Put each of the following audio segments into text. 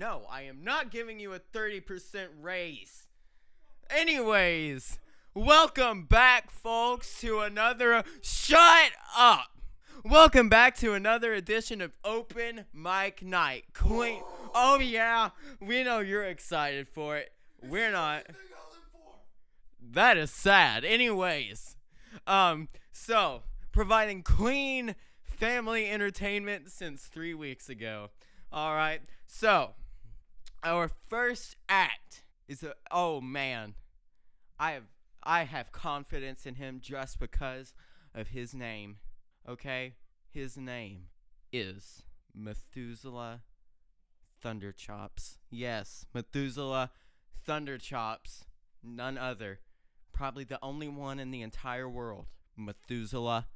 No, I am not giving you a 30% raise. Anyways, welcome back, folks, to another. Shut up! Welcome back to another edition of Open Mic Night. Queen. Oh, yeah, we know you're excited for it. We're not. That is sad. Anyways, um, so providing clean family entertainment since three weeks ago. All right, so our first act is a. Oh man, I have I have confidence in him just because of his name. Okay, his name is Methuselah Thunderchops. Yes, Methuselah Thunderchops. None other probably the only one in the entire world, Methuselah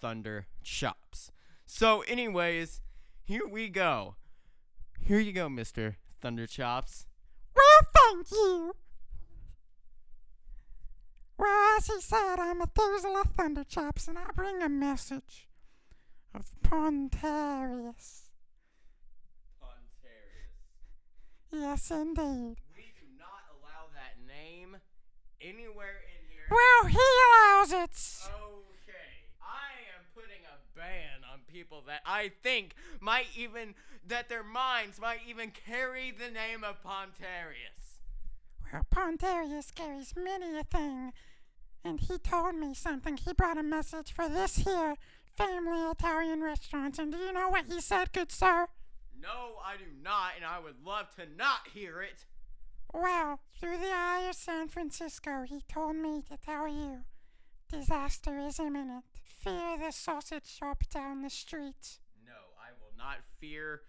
Thunderchops. So, anyways, here we go. Here you go, Mr. Thunderchops. Well, thank you. Well, as he said, I'm Methuselah Thunderchops, and I bring a message of Pontarius. Pontarius. Yes, indeed. We do not allow that name anywhere in here. Well, he allows it. Okay. I am putting a ban people that I think might even that their minds might even carry the name of Pontarius. Well, Pontarius carries many a thing, and he told me something. He brought a message for this here family Italian restaurant, and do you know what he said, good sir? No, I do not, and I would love to not hear it. Well, through the eye of San Francisco, he told me to tell you disaster is imminent. Fear the sausage shop down the street. No, I will not fear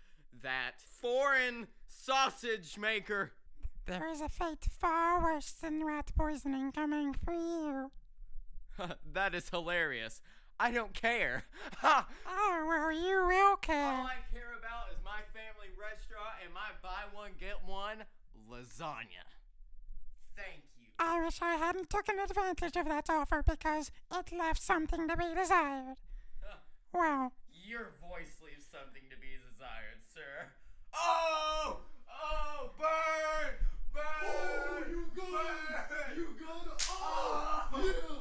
that foreign sausage maker. There is a fate far worse than rat poisoning coming for you. that is hilarious. I don't care. Ha! Oh, well, you will care. All I care about is my family restaurant and my buy one get one lasagna. Thank you. I wish I hadn't taken advantage of that offer because it left something to be desired. Huh. Well, Your voice leaves something to be desired, sir. Oh! Oh, burn! Burn! Oh, you got burn! it! You got it! Oh, yeah!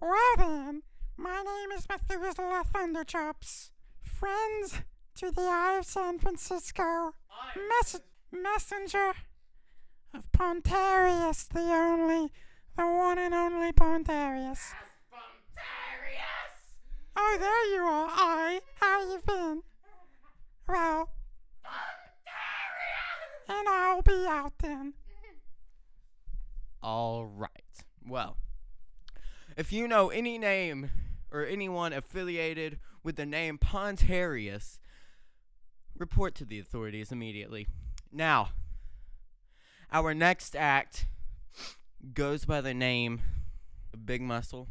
well then, my name is Methuselah Thunderchops. Friends to the Eye of San Francisco. I Mess- messenger of Pontarius, the only, the one and only Pontarius. Pontarius! Oh, there you are, I. How you been? Well, Pontarius! and I'll be out then. All right. Well, if you know any name or anyone affiliated with the name Pontarius, report to the authorities immediately. Now, our next act goes by the name Big Muscle.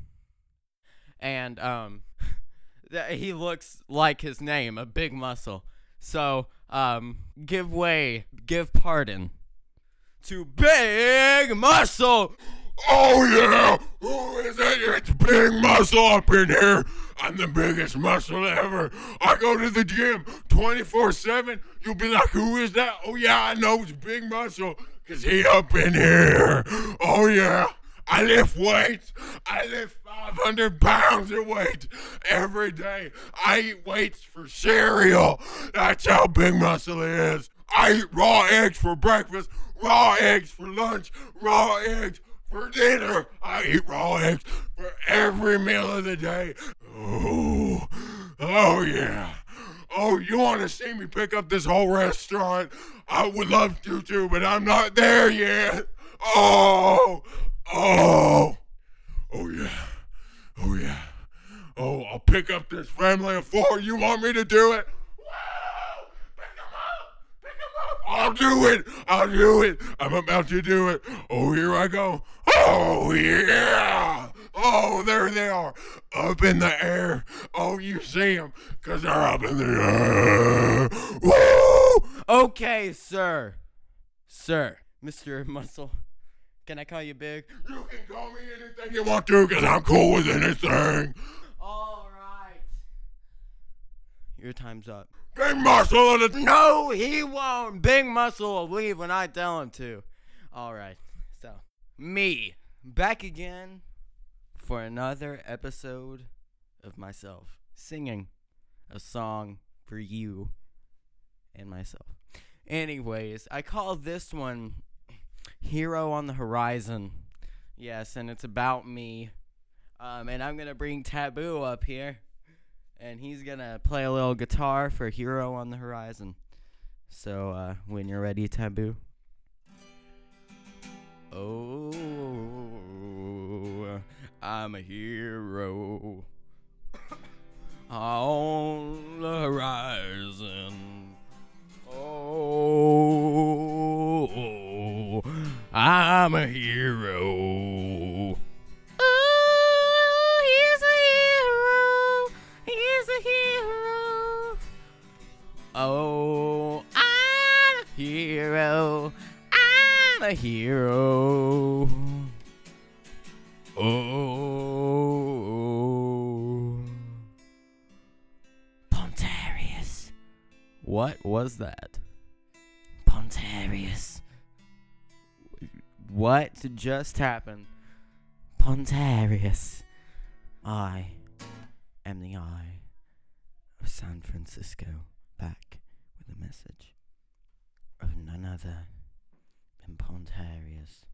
And um he looks like his name, a big muscle. So, um give way, give pardon to Big Muscle. Oh yeah! Who is it? It's Big Muscle up in here. I'm the biggest muscle ever. I go to the gym 24-7. You'll be like, who is that? Oh yeah, I know it's Big Muscle. Cause he up in here. Oh yeah. I lift weights. I lift 500 pounds of weight every day. I eat weights for cereal. That's how big muscle is. I eat raw eggs for breakfast, raw eggs for lunch, raw eggs for dinner. I eat raw eggs for every meal of the day. Oh, oh yeah. Oh, you want to see me pick up this whole restaurant? I would love to too, but I'm not there yet. Oh, oh, oh yeah, oh yeah. Oh, I'll pick up this family of four. You want me to do it? Wow! Pick up! Pick up! I'll do it! I'll do it! I'm about to do it. Oh, here I go. Oh, yeah! Oh, there they are. Up in the air. Oh, you see them because they're up in the air. Woo! Okay, sir. Sir, Mr. Muscle. Can I call you Big? You can call me anything you want to because I'm cool with anything. All right. Your time's up. Big muscle the. No, he won't. Big Muscle will leave when I tell him to. All right. So, me back again for another episode of myself singing a song for you and myself. Anyways, I call this one Hero on the Horizon. Yes, and it's about me. Um, and I'm going to bring Taboo up here and he's gonna play a little guitar for Hero on the Horizon. So uh, when you're ready, Taboo. Oh, I'm a hero on the horizon. Oh, I'm a hero. Oh, he's a hero. He's a hero. Oh, I'm a hero. I'm a hero. Oh. Pontarius. What was that? Pontarius. What just happened? Pontarius. I am the eye of San Francisco back with a message of none other than Pontarius.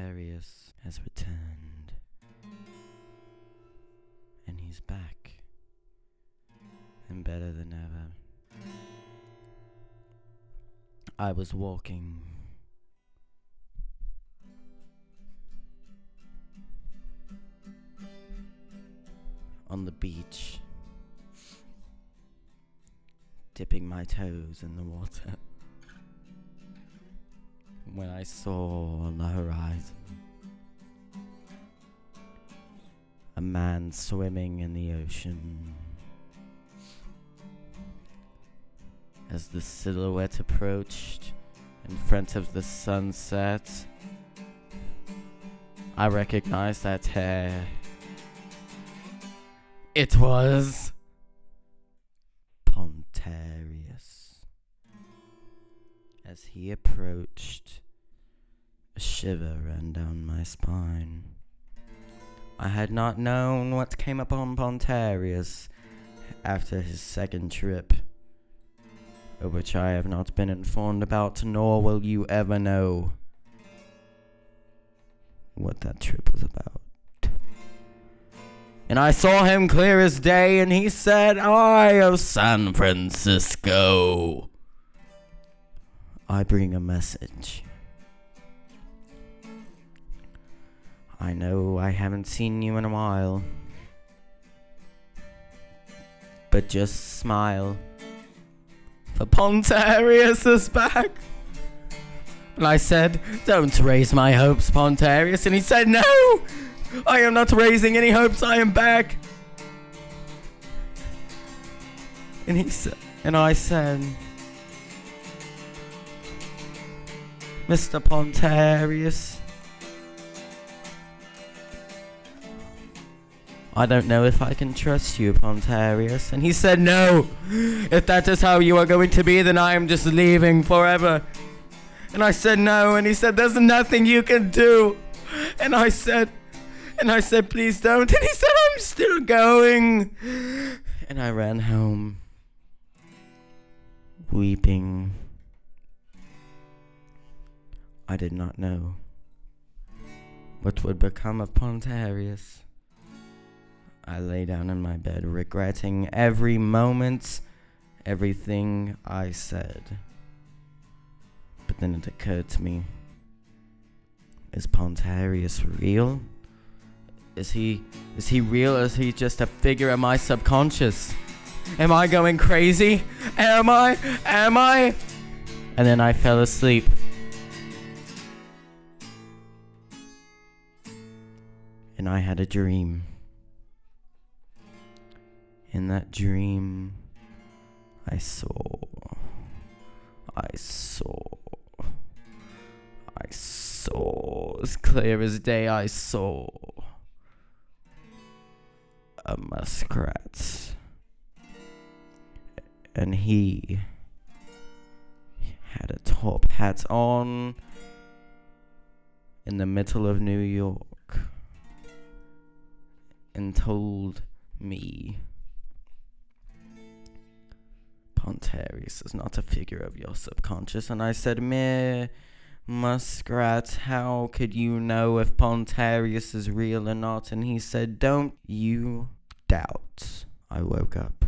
Pontarius has returned. And he's back. And better than ever. I was walking on the beach, dipping my toes in the water. When I saw on the horizon a man swimming in the ocean. As the silhouette approached in front of the sunset, I recognized that hair. It was Pontarius. As he approached, a shiver ran down my spine. I had not known what came upon Pontarius after his second trip, of which I have not been informed about, nor will you ever know what that trip was about. And I saw him clear as day, and he said, Eye of San Francisco. I bring a message. I know I haven't seen you in a while. But just smile. For Pontarius is back. And I said, Don't raise my hopes, Pontarius. And he said, No! I am not raising any hopes, I am back. And he said, and I said, Mr. Pontarius, I don't know if I can trust you, Pontarius. And he said, No! If that is how you are going to be, then I am just leaving forever. And I said, No. And he said, There's nothing you can do. And I said, and I said, Please don't. And he said, I'm still going. And I ran home, weeping. I did not know what would become of Pontarius. I lay down in my bed, regretting every moment, everything I said. But then it occurred to me is Pontarius real? Is he is he real or is he just a figure of my subconscious? Am I going crazy? Am I? Am I? And then I fell asleep. And I had a dream. In that dream, I saw. I saw. I saw. As clear as day, I saw. a muskrat. And he had a top hat on in the middle of New York and told me Pontarius is not a figure of your subconscious. And I said, Meh, Muskrat, how could you know if Pontarius is real or not? And he said, Don't you doubt. I woke up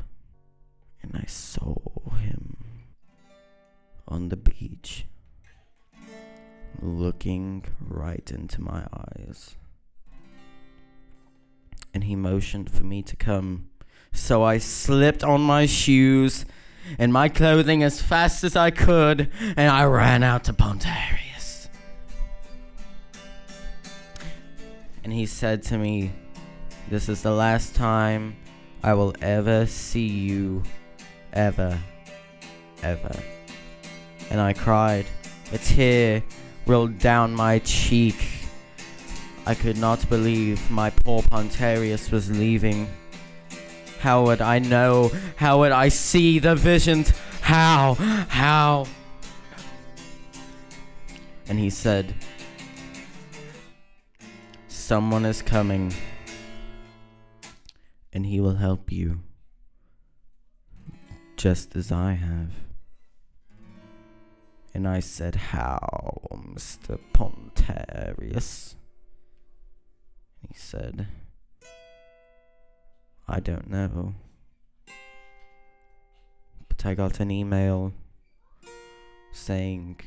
and I saw him on the beach, looking right into my eyes. And he motioned for me to come. So I slipped on my shoes and my clothing as fast as I could, and I ran out to Pontarius. And he said to me, This is the last time I will ever see you. Ever. Ever. And I cried. A tear rolled down my cheek. I could not believe my poor Pontarius was leaving. How would I know? How would I see the visions? How? How? And he said, Someone is coming, and he will help you, just as I have. And I said, How, Mr. Pontarius? He said, I don't know. But I got an email saying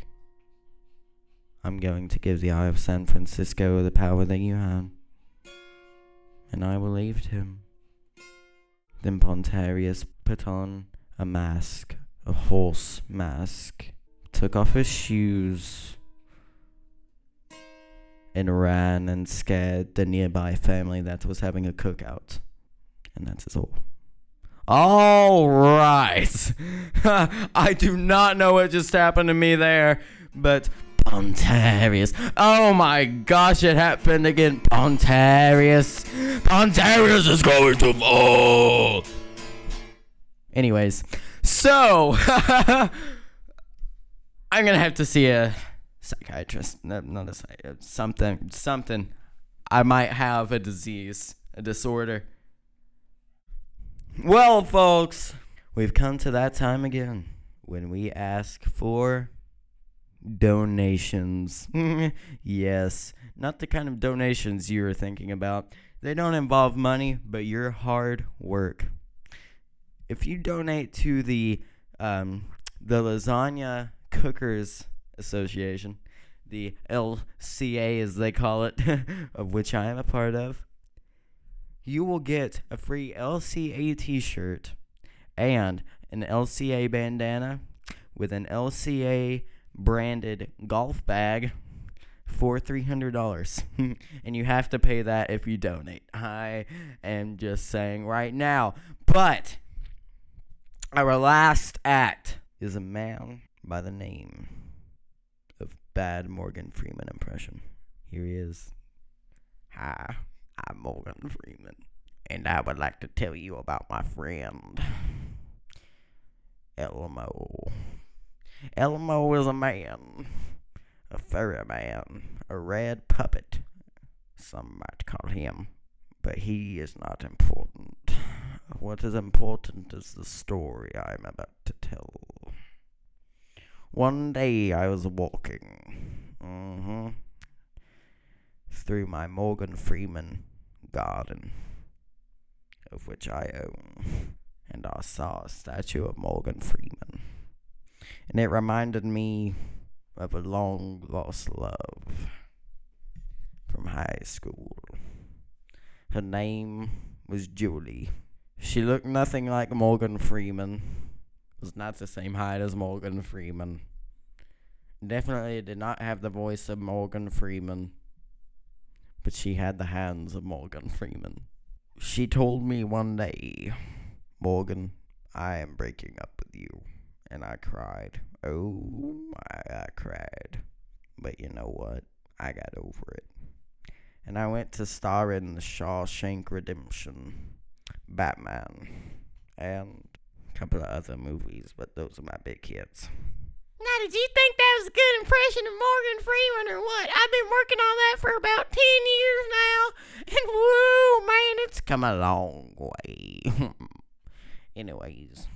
I'm going to give the Eye of San Francisco the power that you have. And I believed him. Then Pontarius put on a mask, a horse mask, took off his shoes, and ran and scared the nearby family that was having a cookout. And that's his all. All right. I do not know what just happened to me there, but Pontarius. Oh my gosh, it happened again. Pontarius. Pontarius is going to fall. Anyways, so I'm gonna have to see a psychiatrist. No, not a psych- something, something. I might have a disease, a disorder. Well, folks, we've come to that time again when we ask for donations. yes, not the kind of donations you were thinking about. They don't involve money, but your hard work. If you donate to the um, the Lasagna Cookers Association, the LCA as they call it, of which I am a part of, you will get a free LCA t shirt and an LCA bandana with an LCA branded golf bag for $300. and you have to pay that if you donate. I am just saying right now. But our last act is a man by the name of Bad Morgan Freeman impression. Here he is. Hi. I'm Morgan Freeman, and I would like to tell you about my friend Elmo. Elmo is a man, a furry man, a red puppet, some might call him, but he is not important. What is important is the story I'm about to tell. One day I was walking. Mm-hmm through my Morgan Freeman garden, of which I own, and I saw a statue of Morgan Freeman. And it reminded me of a long lost love from high school. Her name was Julie. She looked nothing like Morgan Freeman, was not the same height as Morgan Freeman. Definitely did not have the voice of Morgan Freeman but she had the hands of Morgan Freeman. She told me one day, Morgan, I am breaking up with you. And I cried. Oh my, I cried. But you know what? I got over it. And I went to star in the Shawshank Redemption. Batman, and a couple of other movies, but those are my big hits. Now, did you think that good impression of Morgan Freeman or what? I've been working on that for about 10 years now, and woo, man, it's Come a long way. Anyways,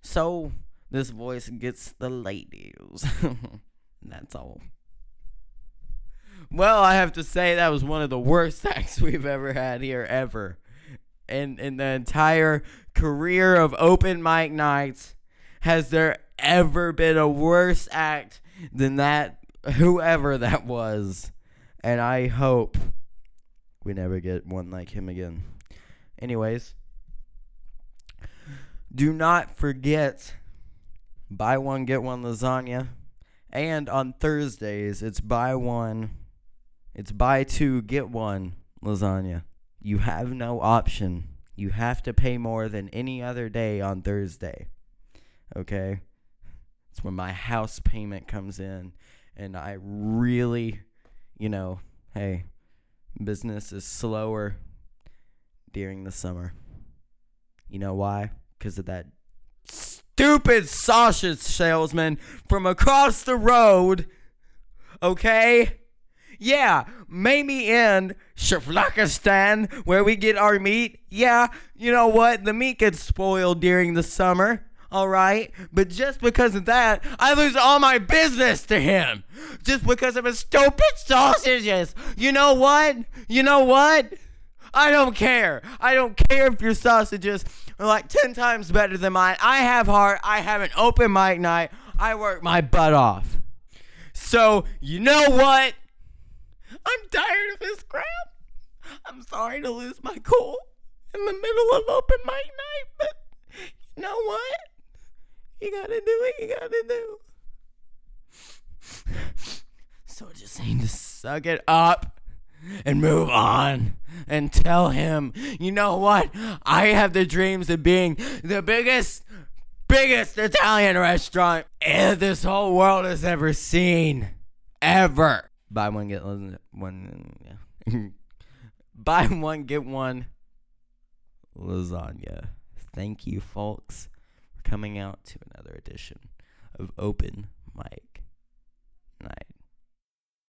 so this voice gets the ladies. that's all. Well, I have to say that was one of the worst acts we've ever had here ever. In in the entire career of open mic nights, has there ever been a worse act than that whoever that was? And I hope we never get one like him again. Anyways, do not forget buy one get one lasagna. And on Thursdays, it's buy one it's buy two get one lasagna. You have no option. You have to pay more than any other day on Thursday. Okay? It's when my house payment comes in and I really, you know, hey, business is slower during the summer. You know why? Because of that stupid sausage salesman from across the road. Okay? Yeah, maybe in Shaflakistan, where we get our meat. Yeah, you know what? The meat gets spoiled during the summer. All right, but just because of that, I lose all my business to him. Just because of his stupid sausages. You know what? You know what? I don't care. I don't care if your sausages are like 10 times better than mine. I have heart. I have an open mic night. I work my butt off. So, you know what? I'm tired of this crap. I'm sorry to lose my cool in the middle of open mic night, but you know what? You gotta do what you gotta do. So just need to suck it up and move on and tell him, you know what? I have the dreams of being the biggest, biggest Italian restaurant this whole world has ever seen. Ever. Buy one, get one. yeah. Buy one, get one lasagna. Thank you, folks, coming out to another edition of Open Mic Night.